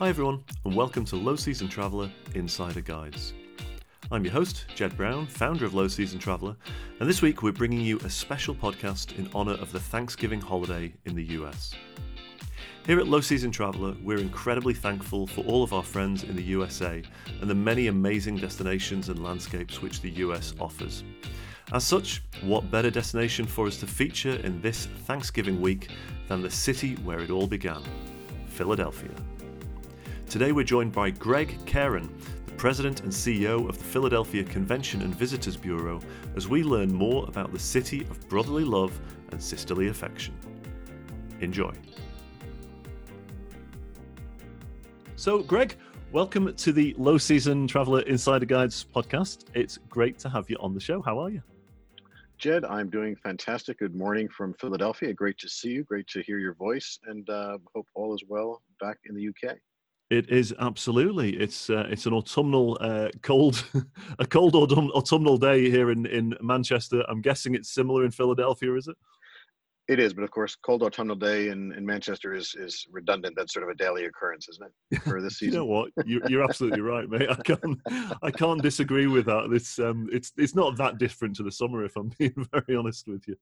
Hi, everyone, and welcome to Low Season Traveller Insider Guides. I'm your host, Jed Brown, founder of Low Season Traveller, and this week we're bringing you a special podcast in honour of the Thanksgiving holiday in the US. Here at Low Season Traveller, we're incredibly thankful for all of our friends in the USA and the many amazing destinations and landscapes which the US offers. As such, what better destination for us to feature in this Thanksgiving week than the city where it all began, Philadelphia. Today we're joined by Gregg Caren, the President and CEO of the Philadelphia Convention and Visitors Bureau, as we learn more about the city of brotherly love and sisterly affection. Enjoy. So, Gregg, welcome to the Low Season Traveller Insider Guides podcast. It's great to have you on the show. How are you? Jed, I'm doing fantastic. Good morning from Philadelphia. Great to see you. Great to hear your voice, and uh, hope all is well back in the UK. It is absolutely. It's uh, it's an autumnal uh, cold, a cold autumn, autumnal day here in in Manchester. I'm guessing it's similar in Philadelphia, is it? It is, but of course, cold autumnal day in, in Manchester is is redundant. That's sort of a daily occurrence, isn't it, for this season? you know what? You're, you're absolutely right, mate. I can't I can't disagree with that. It's um it's it's not that different to the summer, if I'm being very honest with you.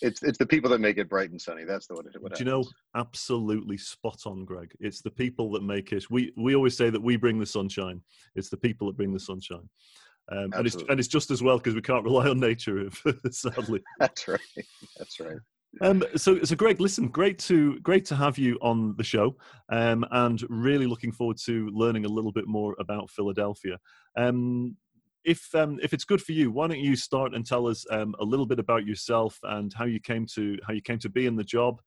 It's it's the people that make it bright and sunny. That's the what. It, what Do you know? Absolutely spot on, Gregg. It's the people that make it. We we always say that we bring the sunshine. It's the people that bring the sunshine. Um, and it's and it's just as well because we can't rely on nature, sadly. That's right. That's right. Um, so, so Gregg, listen, great to great to have you on the show, um, and really looking forward to learning a little bit more about Philadelphia. Um, if um, if it's good for you, why don't you start and tell us um, a little bit about yourself and how you came to how you came to be in the job.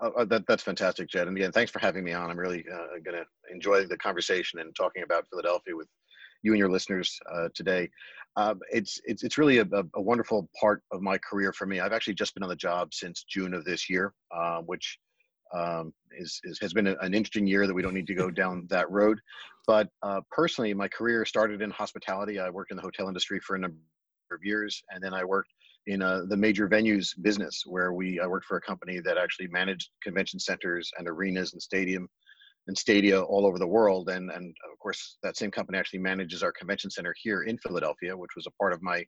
Uh, that, that's fantastic, Jed. And again, thanks for having me on. I'm really uh, going to enjoy the conversation and talking about Philadelphia with you and your listeners uh, today. Uh, it's, it's, it's really a, a, wonderful part of my career for me. I've actually just been on the job since June of this year, uh, which um, is, is, has been an interesting year that we don't need to go down that road. But uh, personally, my career started in hospitality. I worked in the hotel industry for a number of years, and then I worked in uh, the major venues business, where we I worked for a company that actually managed convention centers and arenas and stadium and stadia all over the world. And, and of course, that same company actually manages our convention center here in Philadelphia, which was a part of my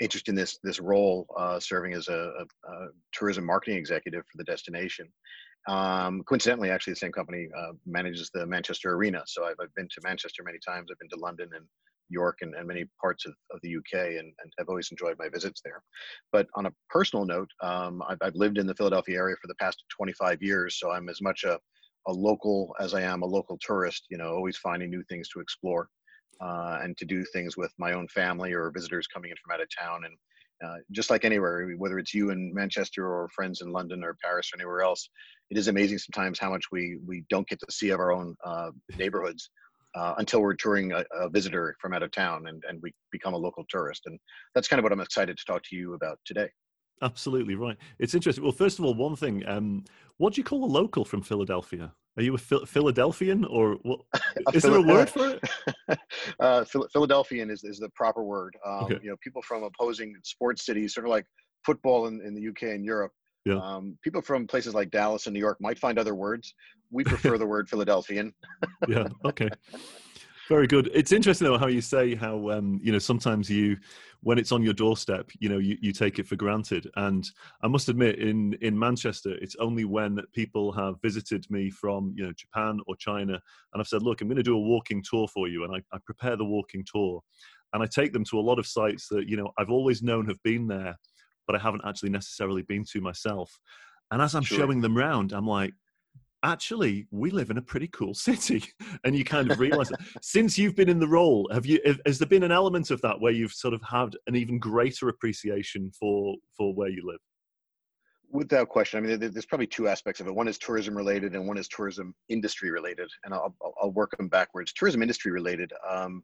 interest in this this role, uh, serving as a, a, a, tourism marketing executive for the destination. Um, coincidentally, actually, the same company uh, manages the Manchester Arena. So I've, I've, been to Manchester many times. I've been to London and York and, and many parts of, of the UK and, and I've always enjoyed my visits there. But on a personal note, um, I've, I've lived in the Philadelphia area for the past 25 years. So I'm as much a a local as I am a local tourist, you know, always finding new things to explore uh, and to do things with my own family or visitors coming in from out of town. And uh, just like anywhere, whether it's you in Manchester or friends in London or Paris or anywhere else, it is amazing sometimes how much we we don't get to see of our own uh, neighborhoods uh, until we're touring a, a, visitor from out of town and, and we become a local tourist. And that's kind of what I'm excited to talk to you about today. Absolutely right. It's interesting. Well, first of all, one thing. Um, what do you call a local from Philadelphia? Are you a Phil- Philadelphian or what? Is there a word for it? uh, Philadelphian is, is the proper word. Um, okay. You know, people from opposing sports cities, sort of like football in, in the UK and Europe. Yeah. Um, people from places like Dallas and New York might find other words. We prefer the word Philadelphian. yeah. Okay. Very good. It's interesting though how you say how um, you know sometimes you when it's on your doorstep, you know you, you take it for granted. And I must admit, in in Manchester, it's only when people have visited me from you know Japan or China, and I've said, look, I'm going to do a walking tour for you, and I, I prepare the walking tour, and I take them to a lot of sites that you know I've always known have been there, but I haven't actually necessarily been to myself. And as I'm sure. showing them round, I'm like, actually we live in a pretty cool city and you kind of realize since you've been in the role have you has there been an element of that where you've sort of had an even greater appreciation for for where you live? Without question. I mean there's probably two aspects of it. One is tourism related and one is tourism industry related and i'll, I'll work them backwards. Tourism industry related um,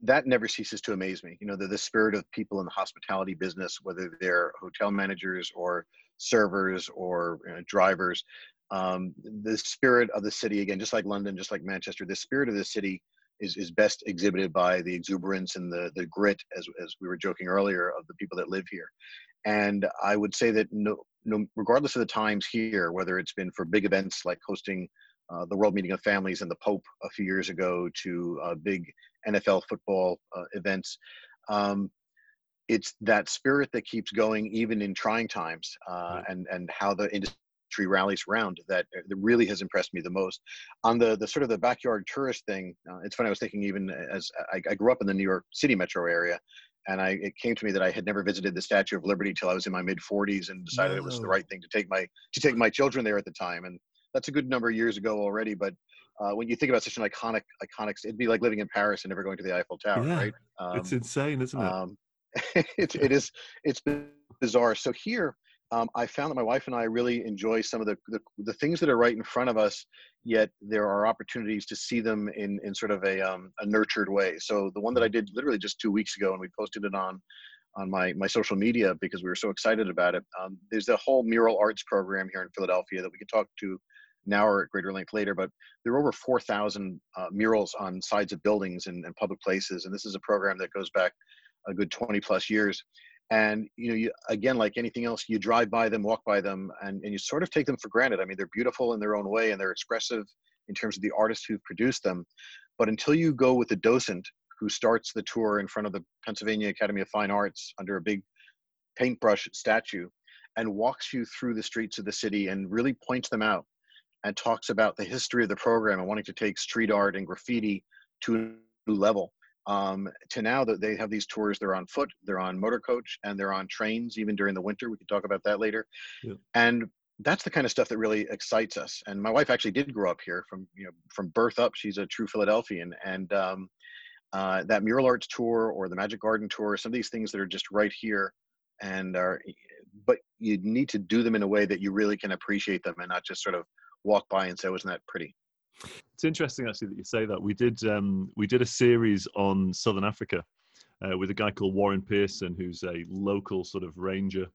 that never ceases to amaze me. You know the, the spirit of people in the hospitality business whether they're hotel managers or servers or you know, drivers um, the spirit of the city again just like london just like manchester the spirit of the city is, is best exhibited by the exuberance and the, the grit as, as we were joking earlier of the people that live here and i would say that no, no regardless of the times here whether it's been for big events like hosting uh, the World Meeting of Families and the Pope a few years ago to uh, big NFL football uh, events. Um, it's that spirit that keeps going even in trying times, uh, and and how the industry rallies around that, uh, that really has impressed me the most. On the the sort of the backyard tourist thing, uh, it's funny. I was thinking even as I, I, grew up in the New York City metro area, and I it came to me that I had never visited the Statue of Liberty till I was in my mid 40s, and decided no. it was the right thing to take my to take my children there at the time. And that's a good number of years ago already. But uh, when you think about such an iconic, iconic, it'd be like living in Paris and never going to the Eiffel Tower, yeah, right? Um, it's insane, isn't it? Um, it, it is. It's bizarre. So here, um, I found that my wife and I really enjoy some of the, the, the things that are right in front of us. Yet there are opportunities to see them in in sort of a um, a nurtured way. So the one that I did literally just two weeks ago, and we posted it on on my my social media because we were so excited about it. Um, there's a whole mural arts program here in Philadelphia that we could talk to now or at greater length later, but there are over 4,000 uh, murals on sides of buildings and, and, public places. And this is a program that goes back a good 20 plus years. And, you know, you, again, like anything else, you drive by them, walk by them, and, and you sort of take them for granted. I mean, they're beautiful in their own way and they're expressive in terms of the artists who've produced them. But until you go with a docent who starts the tour in front of the Pennsylvania Academy of Fine Arts under a big paintbrush statue and walks you through the streets of the city and really points them out and talks about the history of the program and wanting to take street art and graffiti to a new level. Um, to now that they have these tours, they're on foot, they're on motor coach, and they're on trains even during the winter. We can talk about that later. Yeah. And that's the kind of stuff that really excites us. And my wife actually did grow up here from you know from birth up. She's a true Philadelphian, and um, uh, that mural arts tour or the Magic Garden tour, some of these things that are just right here, and are, but you need to do them in a way that you really can appreciate them and not just sort of walk by and say, "Wasn't that pretty?" It's interesting actually that you say that. We did um, we did a series on Southern Africa uh, with a guy called Warren Pearson, who's a local sort of ranger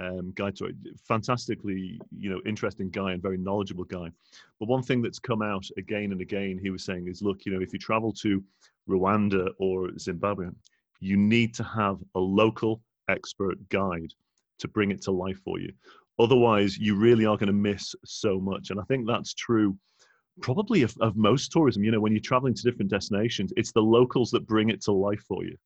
um, guide to fantastically you know interesting guy and very knowledgeable guy. But one thing that's come out again and again, he was saying is, look, you know, if you travel to Rwanda or Zimbabwe, you need to have a local expert guide to bring it to life for you. Otherwise, you really are going to miss so much. And I think that's true probably of, of most tourism. You know, when you're traveling to different destinations, it's the locals that bring it to life for you.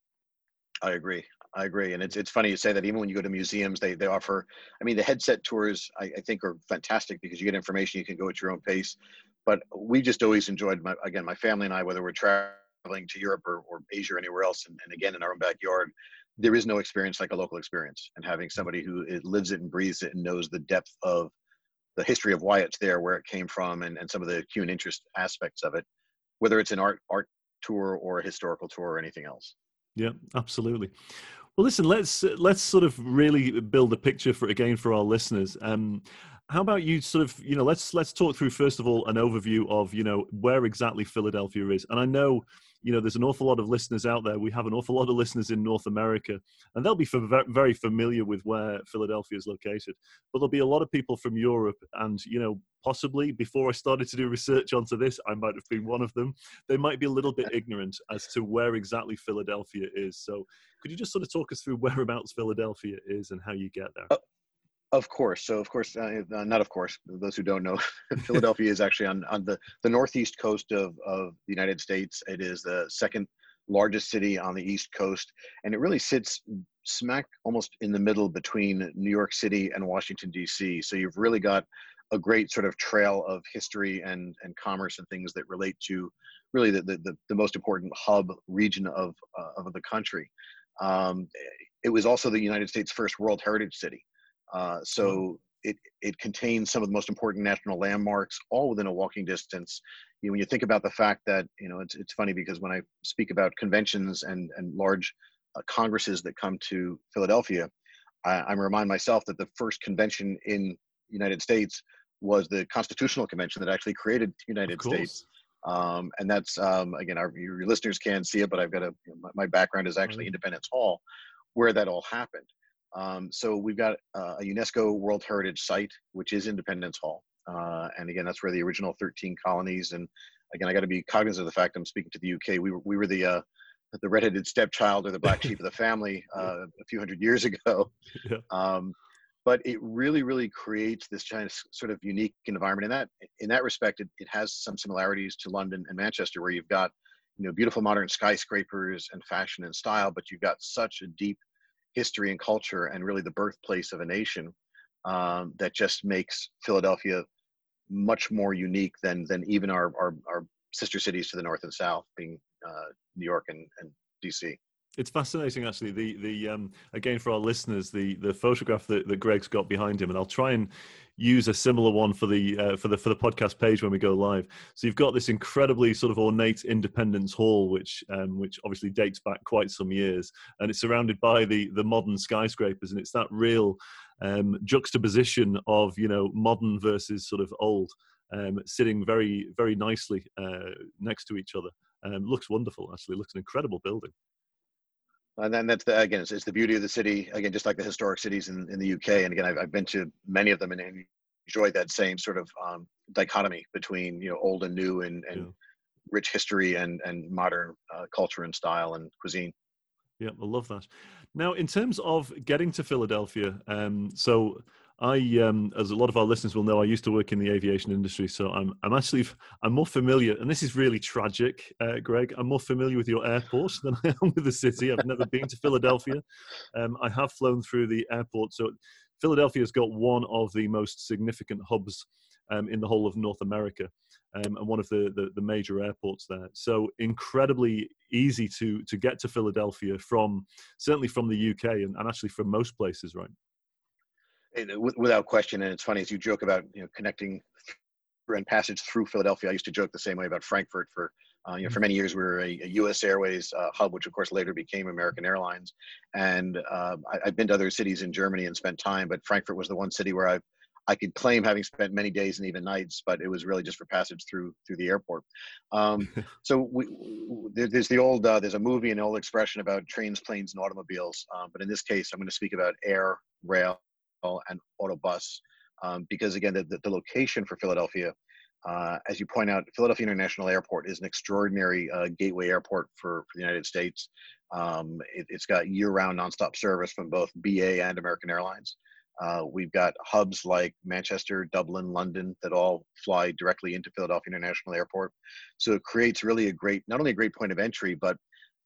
I agree. I agree, and it's it's funny you say that. Even when you go to museums, they they offer. I mean, the headset tours I, I, think are fantastic because you get information. You can go at your own pace. But we just always enjoyed my again my family and I whether we're traveling to Europe or, or Asia or anywhere else, and, and again in our own backyard, there is no experience like a local experience and having somebody who lives it and breathes it and knows the depth of the history of why it's there where it came from and, and some of the human interest aspects of it whether it's an art art tour or a historical tour or anything else. Yeah absolutely. Well listen let's let's sort of really build a picture for again for our listeners. Um how about you sort of you know let's let's talk through first of all an overview of you know where exactly philadelphia is and i know you know, there's an awful lot of listeners out there. We have an awful lot of listeners in North America, and they'll be very familiar with where Philadelphia is located. But there'll be a lot of people from Europe, and you know, possibly before I started to do research onto this, I might have been one of them. They might be a little bit ignorant as to where exactly Philadelphia is. So, could you just sort of talk us through whereabouts Philadelphia is and how you get there? Uh, of course. So, of course, uh, uh, not of course. Those who don't know, Philadelphia is actually on, on the, the northeast coast of, of the United States. It is the second largest city on the East Coast, and it really sits smack almost in the middle between New York City and Washington, D.C. So, you've really got a great sort of trail of history and, and commerce and things that relate to really the, the, the most important hub region of, uh, of the country. Um, it was also the United States' first World Heritage City. Uh, so it, it contains some of the most important national landmarks, all within a walking distance. You know, when you think about the fact that, you know, it's, it's funny because when I speak about conventions and, and large uh, congresses that come to Philadelphia, I, I remind myself that the first convention in United States was the Constitutional Convention that actually created the United States. Um, and that's um, again, our your listeners can't see it, but I've got a my, my background is actually mm-hmm. Independence Hall, where that all happened. Um, so we've got uh, a UNESCO World Heritage Site, which is Independence Hall. Uh, and again, that's where the original 13 colonies. And again, I got to be cognizant of the fact I'm speaking to the UK. We were, we were the, uh, the redheaded stepchild or the black sheep of the family uh, a few hundred years ago. Yeah. Um, but it really, really creates this kind of sort of unique environment. In that, in that respect, it, it has some similarities to London and Manchester, where you've got, you know, beautiful modern skyscrapers and fashion and style, but you've got such a deep history and culture, and really the birthplace of a nation um, that just makes Philadelphia much more unique than than even our our, our sister cities to the north and south, being uh, New York and, and DC it's fascinating actually the the um again for our listeners the the photograph that, that gregg's got behind him and i'll try and use a similar one for the uh, for the for the podcast page when we go live. So you've got this incredibly sort of ornate independence hall which um, which obviously dates back quite some years and it's surrounded by the the modern skyscrapers and it's that real um, juxtaposition of you know modern versus sort of old um, sitting very very nicely uh, next to each other. Um, looks wonderful actually. Looks an incredible building and then that's the again it's, it's, the beauty of the city again just like the historic cities in, in the uk and again I've, I've been to many of them and, and enjoyed that same sort of um, dichotomy between you know old and new and, and yeah. rich history and and modern uh, culture and style and cuisine. Yeah i love that. Now in terms of getting to philadelphia um, so I, um, as a lot of our listeners will know, I used to work in the aviation industry, so I'm, I'm actually, I'm more familiar, and this is really tragic, uh, Gregg. I'm more familiar with your airport than I am with the city. I've never been to Philadelphia. Um, I have flown through the airport, so Philadelphia's got one of the most significant hubs um, in the whole of North America, um, and one of the, the, the major airports there. So incredibly easy to to get to Philadelphia from certainly from the UK and, and actually from most places, right? Without question. And it's funny as you joke about you know connecting and passage through Philadelphia. I used to joke the same way about Frankfurt. For uh, you know, for mm-hmm. many years we were a, a U.S. Airways uh, hub, which of course later became American Airlines. And uh, I, have been to other cities in Germany and spent time, but Frankfurt was the one city where I I could claim having spent many days and even nights, but it was really just for passage through through the airport. Um, so we, there's the old uh, there's a movie and old expression about trains, planes, and automobiles. Um, but in this case, I'm going to speak about air, rail, and autobus um, because again the, the, location for philadelphia uh, as you point out philadelphia international airport is an extraordinary uh, gateway airport for, for the united states. Um, it, has got year-round nonstop service from both ba and american airlines. Uh, we've got hubs like manchester dublin london that all fly directly into philadelphia international airport. So it creates really a great not only a great point of entry but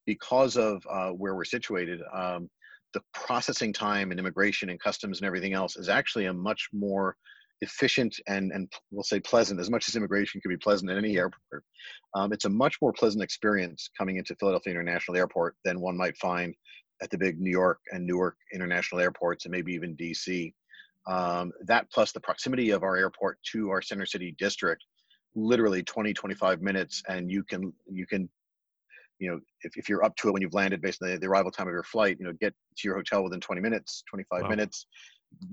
because of uh, where we're situated um, the processing time and immigration and customs and everything else is actually a much more efficient and and we'll say pleasant as much as immigration can be pleasant at any airport um, it's a much more pleasant experience coming into philadelphia international airport than one might find at the big new york and newark international airports and maybe even dc um, that plus the proximity of our airport to our center city district literally 20 25 minutes and you can you can you know, if, if you're up to it when you've landed based on the, the arrival time of your flight, you know, get to your hotel within 20 minutes, 25 wow. minutes,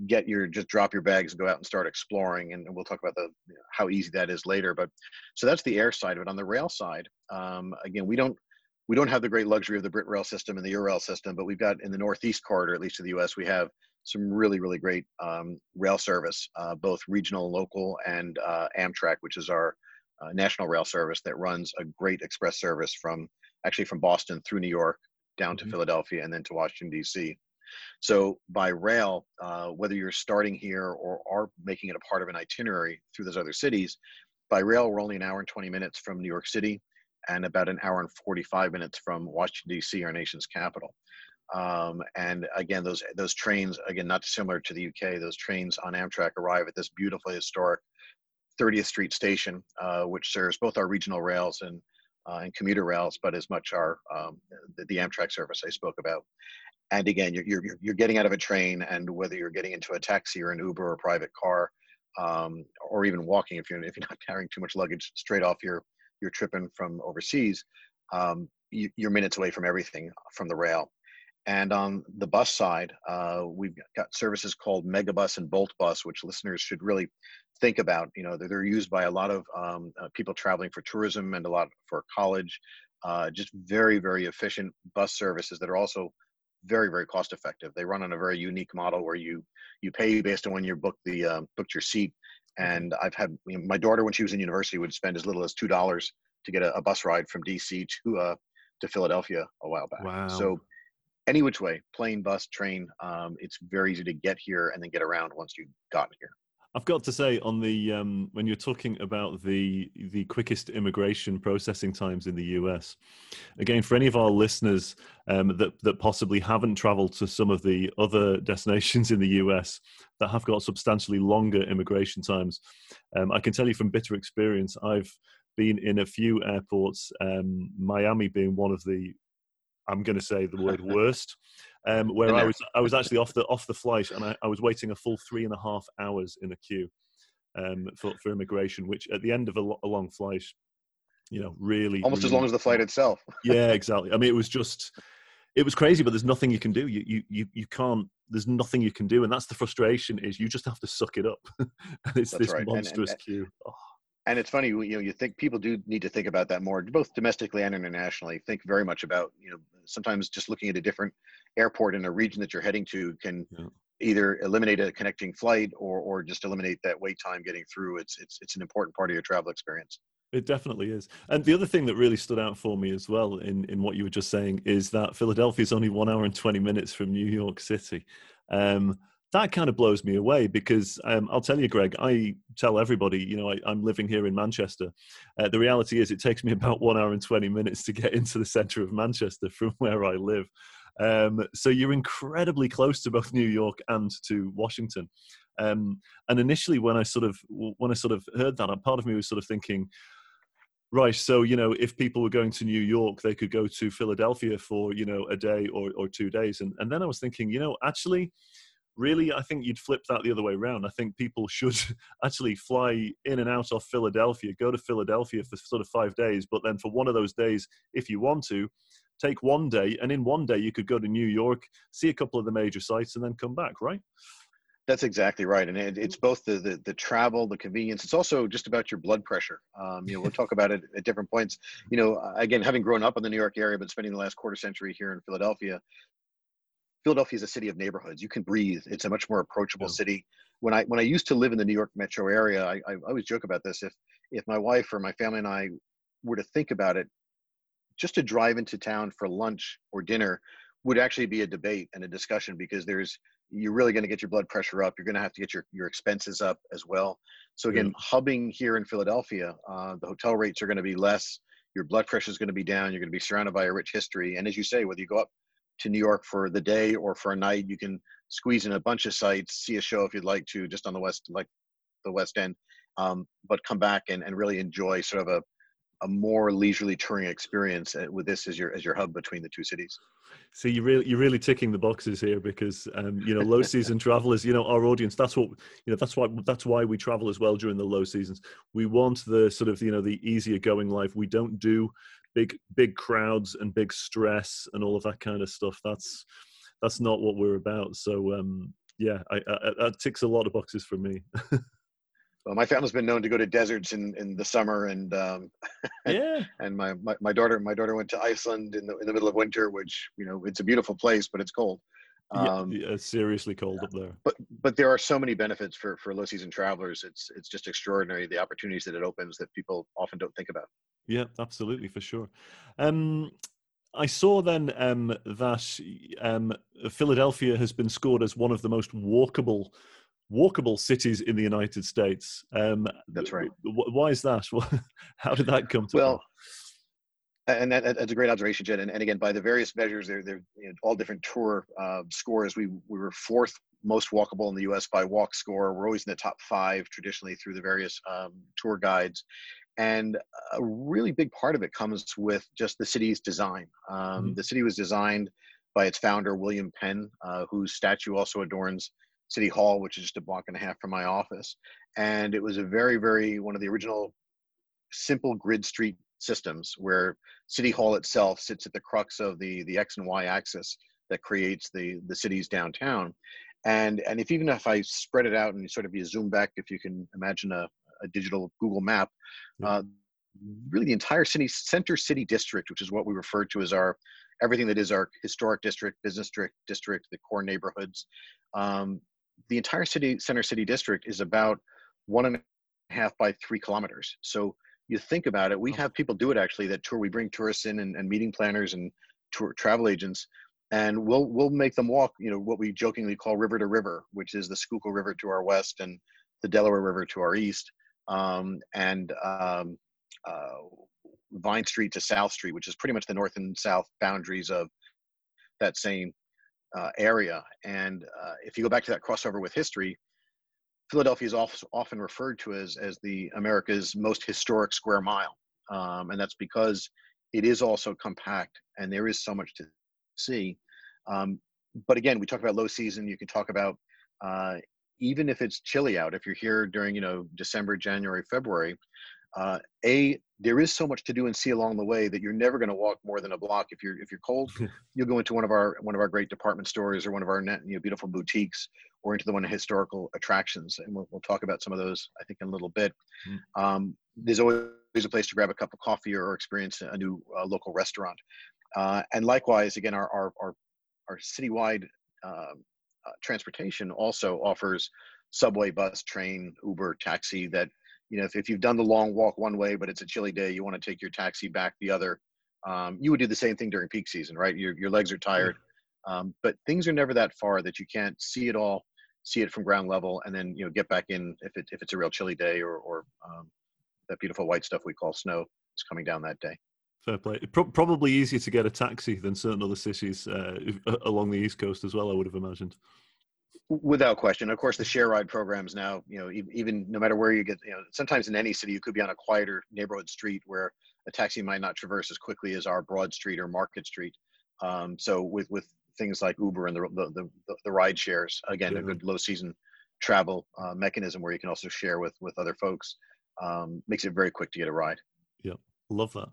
get your, just drop your bags and go out and start exploring. And, we'll talk about the, you know, how easy that is later. But so that's the air side of it. On the rail side, um, again, we don't, we don't have the great luxury of the Brit rail system and the Eurail system, but we've got in the Northeast corridor, at least of the U.S., we have some really, really great um, rail service, uh, both regional, and local, and uh, Amtrak, which is our uh, national rail service that runs a great express service from actually from Boston through New York down to mm-hmm. Philadelphia and then to Washington D.C. So by rail, uh, whether you're starting here or are making it a part of an itinerary through those other cities, by rail we're only an hour and 20 minutes from New York City and about an hour and 45 minutes from Washington D.C., our nation's capital. Um, and again, those those trains, again, not similar to the UK, those trains on Amtrak arrive at this beautiful historic 30th Street station, uh, which serves both our regional rails and and commuter rails, but as much our um, the, the, Amtrak service I spoke about. And again, you're, you're, you're getting out of a train, and whether you're getting into a taxi or an Uber or a private car, um, or even walking if you're if you're not carrying too much luggage straight off your your trip in from overseas, um, you, are minutes away from everything from the rail. And on the bus side, uh, we've got services called Megabus and Bolt Bus, which listeners should really think about. You know, they're, they're used by a lot of um, uh, people traveling for tourism and a lot for college. Uh, just very, very efficient bus services that are also very, very cost effective. They run on a very unique model where you you pay based on when you book the uh, booked your seat. And I've had you know, my daughter when she was in university would spend as little as two dollars to get a, a, bus ride from DC to uh, to Philadelphia a while back. Wow. So any which way, plane, bus, train. Um, it's very easy to get here and then get around once you've gotten here. I've got to say, on the um, when you're talking about the the quickest immigration processing times in the US, again for any of our listeners um, that that possibly haven't travelled to some of the other destinations in the US that have got substantially longer immigration times, um, I can tell you from bitter experience, I've been in a few airports, um, Miami being one of the I'm going to say the word worst, um, where I was I was actually off the off the flight and I, I, was waiting a full three and a half hours in a queue um, for for immigration, which at the end of a, lo- a long flight, you know, really almost really, as long as the flight itself. yeah, exactly. I mean, it was just it was crazy, but there's nothing you can do. You you you you can't. There's nothing you can do, and that's the frustration. Is you just have to suck it up. and it's that's this right. monstrous and, and, queue. Oh and it's funny you know you think people do need to think about that more both domestically and internationally think very much about you know sometimes just looking at a different airport in a region that you're heading to can yeah. either eliminate a connecting flight or or just eliminate that wait time getting through it's it's it's an important part of your travel experience it definitely is. And the other thing that really stood out for me as well in, in what you were just saying is that Philadelphia is only one hour and 20 minutes from New York City. Um, that kind of blows me away because um, I'll tell you, Gregg, I tell everybody, you know, I, am living here in Manchester. Uh, the reality is, it takes me about one hour and 20 minutes to get into the center of Manchester from where I live. Um, so you're incredibly close to both New York and to Washington. Um, and initially, when I sort of when I sort of heard that, part of me was sort of thinking, right so you know if people were going to new york they could go to philadelphia for you know a day or, or two days and, and then i was thinking you know actually really, I think you'd flip that the other way around. I think people should actually fly in and out of Philadelphia, go to Philadelphia for sort of five days, but then for one of those days, if you want to, take one day, and in one day you could go to New York, see a couple of the major sites, and then come back, right? That's exactly right, and it, it's both the, the, the travel, the convenience. It's also just about your blood pressure. Um, you know, we'll talk about it at different points. You know, again, having grown up in the New York area, but spending the last quarter century here in Philadelphia, Philadelphia is a city of neighborhoods. You can breathe. It's a much more approachable yeah. city. When I when I used to live in the New York metro area, I, I always joke about this. If if my wife or my family and I were to think about it, just to drive into town for lunch or dinner would actually be a debate and a discussion because there's you're really going to get your blood pressure up. You're going to have to get your, your expenses up as well. So again, yeah. hubbing here in Philadelphia, uh, the hotel rates are going to be less. Your blood pressure is going to be down. You're going to be surrounded by a rich history. And as you say, whether you go up to New York for the day or for a night. You can squeeze in a bunch of sites, see a show if you'd like to, just on the west, like the West End, um, but come back and, and really enjoy sort of a, a more leisurely touring experience uh, with this as your as your hub between the two cities. So you really you're really ticking the boxes here because um, you know low season travelers, you know our audience. That's what you know. That's why that's why we travel as well during the low seasons. We want the sort of you know the easier going life. We don't do big big crowds and big stress and all of that kind of stuff. That's that's not what we're about. So um, yeah, I, I, that ticks a lot of boxes for me. well, my family's been known to go to deserts in, in the summer, and um, yeah, and my, my, my daughter my daughter went to Iceland in the in the middle of winter, which you know it's a beautiful place, but it's cold. Um, yeah, it's seriously cold up there. But but there are so many benefits for for low season travelers. It's it's just extraordinary the opportunities that it opens that people often don't think about. Yeah, absolutely, for sure. Um, I saw then um, that um, Philadelphia has been scored as one of the most walkable walkable cities in the United States. Um, That's right. Why is that? How did that come to? Well, and that, that's a great observation, Jed. And, and, again, by the various measures, they're, they're you know, all different tour uh, scores. We, we were fourth most walkable in the U.S. by walk score. We're always in the top five traditionally through the various um, tour guides. And a really big part of it comes with just the city's design. Um, mm-hmm. The city was designed by its founder, William Penn, uh, whose statue also adorns City Hall, which is just a block and a half from my office. And it was a very, very one of the original simple grid street systems where City Hall itself sits at the crux of the, the X and Y axis that creates the, the city's downtown. And, and if even if I spread it out and sort of you zoom back, if you can imagine a, a digital Google map, uh, really the entire city, center city district, which is what we refer to as our everything that is our historic district, business district, district, the core neighborhoods. Um, the entire city center city district is about one and a half by three kilometers. So you think about it, we have people do it actually that tour. We bring tourists in and, and meeting planners and tour travel agents and we'll we'll make them walk. You know what we jokingly call river to river, which is the Schuylkill River to our west and the Delaware River to our east, um, and um, uh, Vine Street to South Street, which is pretty much the north and south boundaries of that same uh, area. And uh, if you go back to that crossover with history, Philadelphia is often referred to as as the America's most historic square mile, um, and that's because it is also compact and there is so much to see. Um, but again, we talk about low season. You can talk about uh, even if it's chilly out. If you're here during you know December, January, February, uh, a there is so much to do and see along the way that you're never going to walk more than a block. If you're if you're cold, you'll go into one of our one of our great department stores or one of our net, you know, beautiful boutiques or into the one of historical attractions, and we'll, we'll talk about some of those I think in a little bit. Mm. Um, there's always a place to grab a cup of coffee or experience a new uh, local restaurant, uh, and likewise, again, our our our, our citywide um, uh, transportation also offers subway, bus, train, Uber, taxi that you know, if, if you've done the long walk one way, but it's a chilly day, you want to take your taxi back the other. Um, you would do the same thing during peak season, right? Your, your legs are tired, um, but things are never that far that you can't see it all, see it from ground level, and then, you know, get back in if, it, if it's a real chilly day or, or um, that beautiful white stuff we call snow is coming down that day. Fair play. Pro- probably easier to get a taxi than certain other cities uh, along the East Coast as well, I would have imagined. Without question. Of course, the share ride programs now, you know, even no matter where you get, you know, sometimes in any city, you could be on a quieter neighborhood street where a taxi might not traverse as quickly as our Broad Street or Market Street. Um, so with with things like Uber and the the the, the ride shares, again, yeah. a good low season travel uh, mechanism where you can also share with with other folks um, makes it very quick to get a ride. Love that.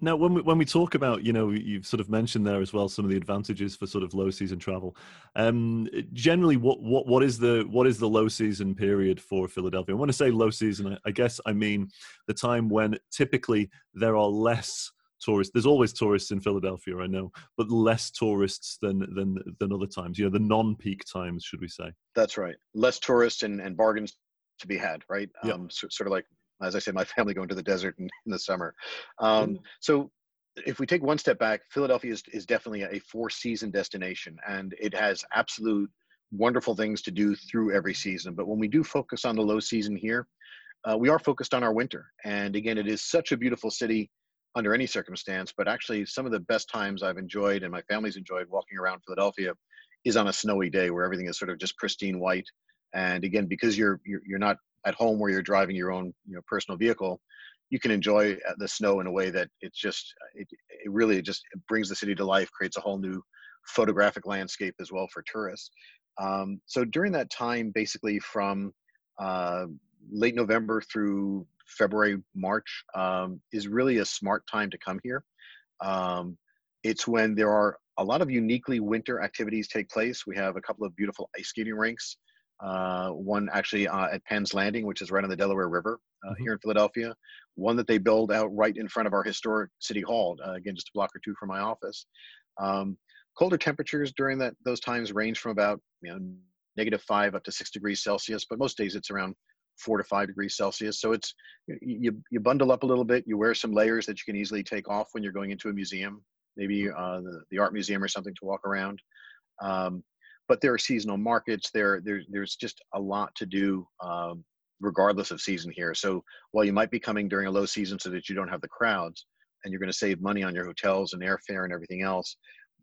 Now, when we when we talk about, you know, you've sort of mentioned there as well some of the advantages for sort of low season travel. Um, generally, what what what is the what is the low season period for Philadelphia? And when I say low season, I, I guess I mean the time when typically there are less tourists. There's always tourists in Philadelphia, I know, but less tourists than than than other times. You know, the non-peak times, should we say? That's right. Less tourists and, and bargains to be had, right? Yep. Um, so, sort of like as I say, my family going to the desert in, in the summer. Um, mm. So if we take one step back, Philadelphia is, is definitely a four season destination and it has absolute wonderful things to do through every season. But when we do focus on the low season here, uh, we are focused on our winter. And again, it is such a beautiful city under any circumstance, but actually some of the best times I've enjoyed and my family's enjoyed walking around Philadelphia is on a snowy day where everything is sort of just pristine white. And again, because you're, you're, you're not at home where you're driving your own you know personal vehicle you can enjoy uh, the snow in a way that it's just it, it really just brings the city to life creates a whole new photographic landscape as well for tourists. Um, so during that time basically from uh, late november through february march um, is really a smart time to come here. Um, it's when there are a lot of uniquely winter activities take place. We have a couple of beautiful ice skating rinks uh, one actually uh, at Penn's Landing, which is right on the Delaware River uh, mm-hmm. here in Philadelphia. One that they build out right in front of our historic city hall, uh, again just a block or two from my office. Um, colder temperatures during that those times range from about you know negative five up to six degrees Celsius, but most days it's around four to five degrees Celsius. So it's you you bundle up a little bit. You wear some layers that you can easily take off when you're going into a museum, maybe uh, the, the art museum or something to walk around. Um, but there are seasonal markets. There, there there's just a lot to do um, regardless of season here. So while you might be coming during a low season so that you don't have the crowds and you're going to save money on your hotels and airfare and everything else,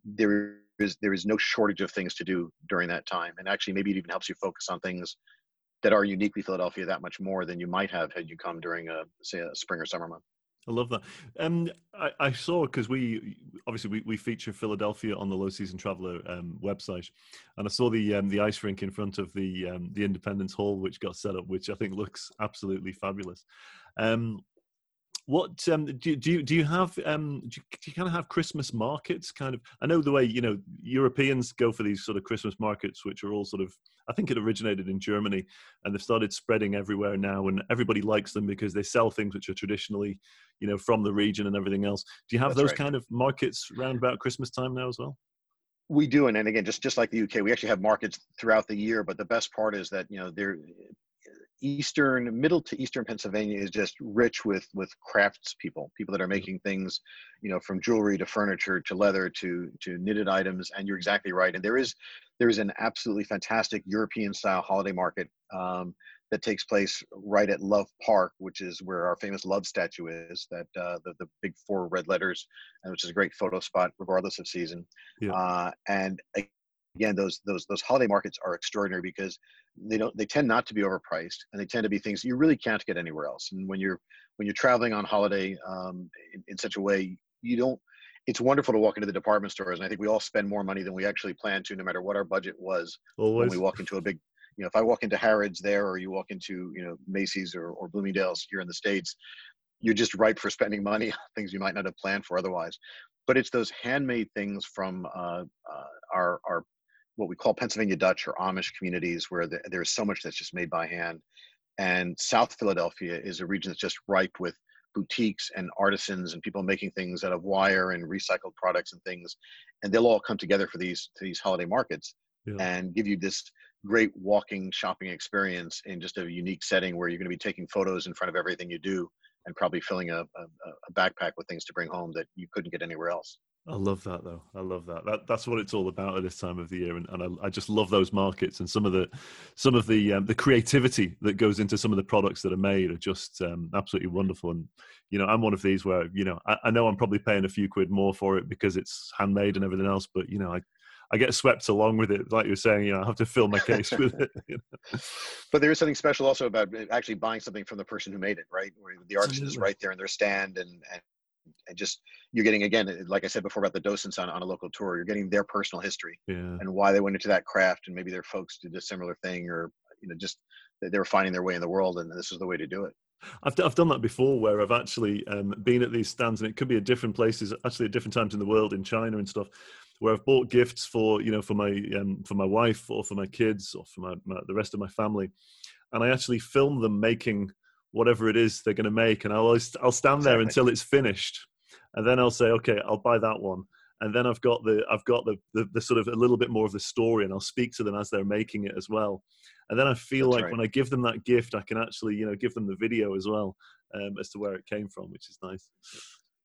there is there is no shortage of things to do during that time. And actually, maybe it even helps you focus on things that are uniquely Philadelphia that much more than you might have had you come during a say a spring or summer month. I love that. Um, I, I saw because we obviously we, we feature Philadelphia on the Low Season Traveler um, website, and I saw the um, the ice rink in front of the um, the Independence Hall, which got set up, which I think looks absolutely fabulous. Um, what um, do, do you do you have um, do, you, do you kind of have Christmas markets? Kind of, I know the way you know Europeans go for these sort of Christmas markets, which are all sort of. I think it originated in Germany, and they've started spreading everywhere now, and everybody likes them because they sell things which are traditionally, you know, from the region and everything else. Do you have That's those right. kind of markets around about Christmas time now as well? We do, and, and again, just just like the UK, we actually have markets throughout the year. But the best part is that you know they're eastern middle to eastern pennsylvania is just rich with with crafts people people that are making things you know from jewelry to furniture to leather to to knitted items and you're exactly right and there is there is an absolutely fantastic european style holiday market um, that takes place right at love park which is where our famous love statue is that uh, the, the big four red letters and which is a great photo spot regardless of season yeah. uh, and again those those those holiday markets are extraordinary because they don't they tend not to be overpriced and they tend to be things you really can't get anywhere else and when you're when you're traveling on holiday um, in, in such a way you don't it's wonderful to walk into the department stores and i think we all spend more money than we actually plan to no matter what our budget was Always. when we walk into a big you know if i walk into harrods there or you walk into you know macy's or, or bloomingdale's here in the states you're just ripe for spending money on things you might not have planned for otherwise but it's those handmade things from uh, uh, our our what we call Pennsylvania Dutch or Amish communities where the, there's so much that's just made by hand. And South Philadelphia is a region that's just ripe with boutiques and artisans and people making things out of wire and recycled products and things. And they'll all come together for these these holiday markets yeah. and give you this great walking shopping experience in just a unique setting where you're going to be taking photos in front of everything you do and probably filling a, a, a backpack with things to bring home that you couldn't get anywhere else. I love that though. I love that. That that's what it's all about at this time of the year, and, and I, I just love those markets and some of the some of the um, the creativity that goes into some of the products that are made are just um, absolutely wonderful. And you know, I'm one of these where you know I, I, know I'm probably paying a few quid more for it because it's handmade and everything else, but you know, I I get swept along with it, like you were saying. You know, I have to fill my case with it. You know? But there is something special also about actually buying something from the person who made it, right? Where the artist is right there in their stand and and and just you're getting again like i said before about the docents on, on a local tour you're getting their personal history yeah. and why they went into that craft and maybe their folks did a similar thing or you know just they were finding their way in the world and this is the way to do it I've, I've done that before where I've actually um, been at these stands and it could be at different places, actually at different times in the world, in China and stuff, where I've bought gifts for, you know, for my, um, for my wife or for my kids or for my, my, the rest of my family. And I actually film them making whatever it is they're going to make, and I'll I'll stand there until it's finished, and then I'll say, okay, I'll buy that one, and then I've got the I've got the, the, the sort of a little bit more of the story, and I'll speak to them as they're making it as well, and then I feel That's like right. when I give them that gift, I can actually you know give them the video as well um, as to where it came from, which is nice.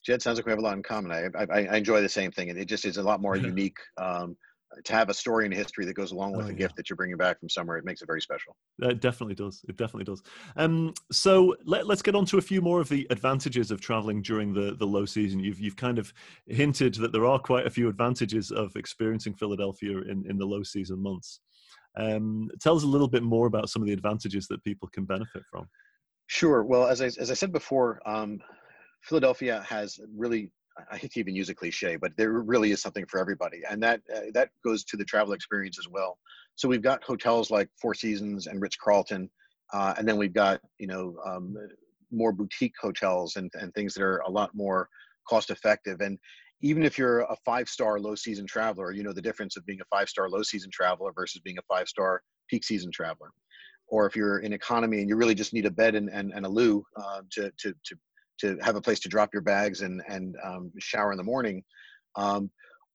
Jed, sounds like we have a lot in common. I, I, I enjoy the same thing, and it just is a lot more unique. Um, to have a story and a history that goes along with oh, a yeah. gift that you're bringing back from somewhere, it makes it very special. It definitely does. It definitely does. Um, so let, us get on to a few more of the advantages of traveling during the, the low season. You've, you've kind of hinted that there are quite a few advantages of experiencing Philadelphia in, in the low season months. Um, tell us a little bit more about some of the advantages that people can benefit from. Sure. Well, as I, as I said before, um, Philadelphia has really I hate to even use a cliche, but there really is something for everybody, and that uh, that goes to the travel experience as well. So we've got hotels like Four Seasons and Ritz Carlton, uh, and then we've got you know um, more boutique hotels and and things that are a lot more cost effective. And even if you're a five star low season traveler, you know the difference of being a five star low season traveler versus being a five star peak season traveler. Or if you're in economy and you really just need a bed and, and, and a loo uh, to, to, to to have a place to drop your bags and and um, shower in the morning. Um,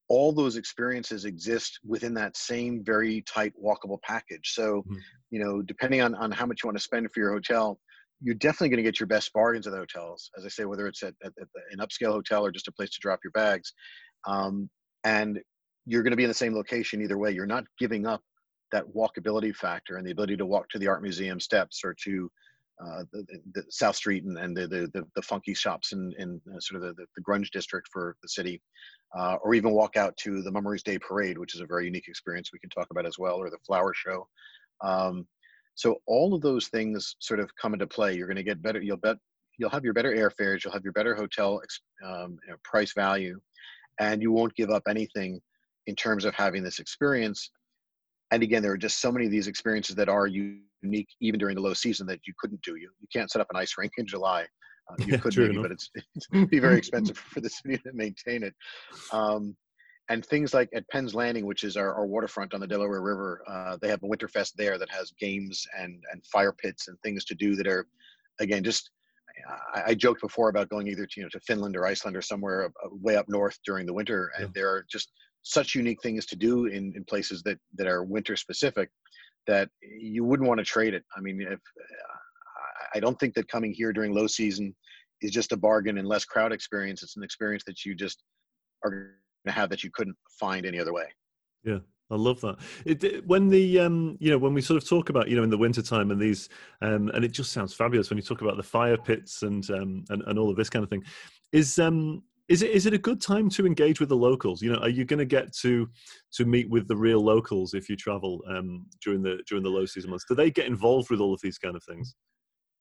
all those experiences exist within that same very tight walkable package. So, mm-hmm. you know, depending on on how much you want to spend for your hotel, you're definitely going to get your best bargains at the hotels. As I say, whether it's at, at, at an upscale hotel or just a place to drop your bags, um, and you're going to be in the same location either way. You're not giving up that walkability factor and the ability to walk to the art museum steps or to uh, the, the, South Street and, and the, the, the funky shops in, in uh, sort of the, the, grunge district for the city, uh, or even walk out to the Mummers Day Parade, which is a very unique experience we can talk about as well, or the flower show. Um, so all of those things sort of come into play. You're going to get better. You'll bet. You'll have your better airfares. You'll have your better hotel um, you know, price value, and you won't give up anything in terms of having this experience and again there are just so many of these experiences that are unique even during the low season that you couldn't do. You you can't set up an ice rink in july. Uh, you yeah, could maybe, but it's it'd be very expensive for the city to maintain it. Um, and things like at Penn's Landing, which is our, our waterfront on the Delaware River, uh, they have a Winterfest there that has games and and fire pits and things to do that are, again, just I, I joked before about going either to you know to Finland or Iceland or somewhere uh, way up north during the winter, and yeah. there are just such unique things to do in, in places that that are winter specific that you wouldn't want to trade it. I mean, if I don't think that coming here during low season is just a bargain and less crowd experience. It's an experience that you just are going to have that you couldn't find any other way. Yeah. I love that. It, when the um, you know when we sort of talk about you know in the wintertime and these um, and it just sounds fabulous when you talk about the fire pits and um, and, and all of this kind of thing. Is um is it is it a good time to engage with the locals? You know, are you going to get to to meet with the real locals if you travel um, during the during the low season months? Do they get involved with all of these kind of things?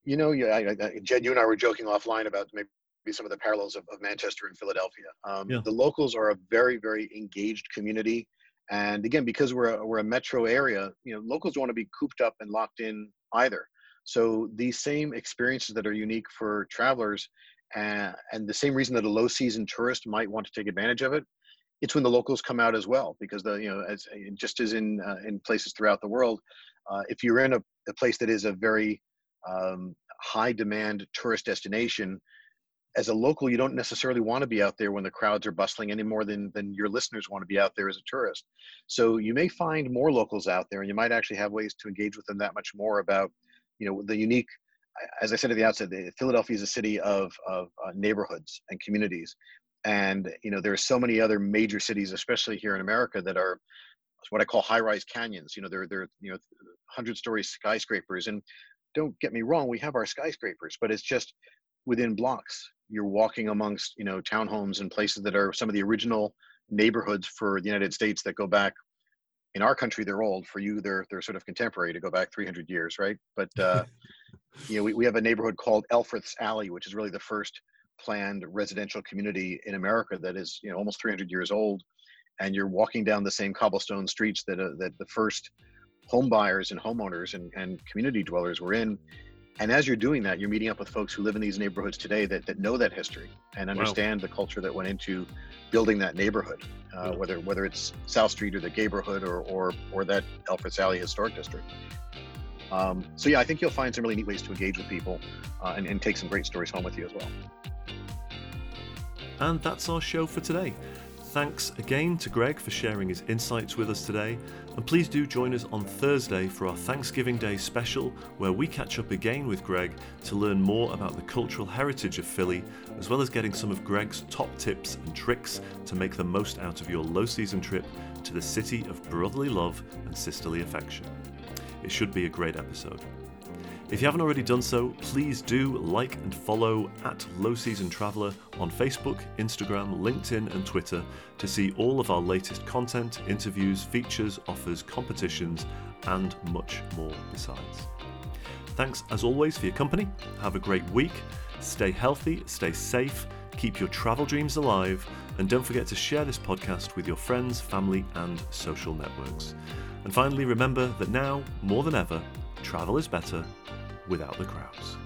You know, yeah, I, I, Jed, you and I were joking offline about maybe some of the parallels of, of Manchester and Philadelphia. Um, yeah. The locals are a very very engaged community, and again, because we're a, we're a metro area, you know, locals don't want to be cooped up and locked in either. So these same experiences that are unique for travelers and, and the same reason that a low season tourist might want to take advantage of it it's when the locals come out as well because the you know as just as in uh, in places throughout the world uh, if you're in a, a, place that is a very um, high demand tourist destination as a local you don't necessarily want to be out there when the crowds are bustling any more than than your listeners want to be out there as a tourist. So you may find more locals out there and you might actually have ways to engage with them that much more about you know the unique as I said at the outset, Philadelphia is a city of, of uh, neighborhoods and communities. And, you know, there are so many other major cities, especially here in America, that are what I call high-rise canyons. You know, they're, they're you know, 100-story skyscrapers. And don't get me wrong, we have our skyscrapers, but it's just within blocks. You're walking amongst, you know, townhomes and places that are some of the original neighborhoods for the United States that go back in our country they're old for you they're they're sort of contemporary to go back 300 years right but uh, you know we, we have a neighborhood called Elfreth's alley which is really the first planned residential community in america that is you know almost 300 years old and you're walking down the same cobblestone streets that uh, that the first home buyers and homeowners and, and community dwellers were in and as you're doing that you're meeting up with folks who live in these neighborhoods today that, that know that history and understand wow. the culture that went into building that neighborhood uh, yeah. whether whether it's south street or the gayborhood or or, or that elfreth's alley historic district um, so yeah i think you'll find some really neat ways to engage with people uh, and, and take some great stories home with you as well. And that's our show for today. Thanks again to Gregg for sharing his insights with us today, and please do join us on Thursday for our Thanksgiving Day special, where we catch up again with Gregg to learn more about the cultural heritage of Philly, as well as getting some of Gregg's top tips and tricks to make the most out of your low season trip to the city of brotherly love and sisterly affection. It should be a great episode. If you haven't already done so, please do like and follow at Low Season Traveller on Facebook, Instagram, LinkedIn, and Twitter to see all of our latest content, interviews, features, offers, competitions, and much more besides. Thanks as always for your company. Have a great week. Stay healthy, stay safe, keep your travel dreams alive, and don't forget to share this podcast with your friends, family, and social networks. And finally, remember that now, more than ever, travel is better without the crowds.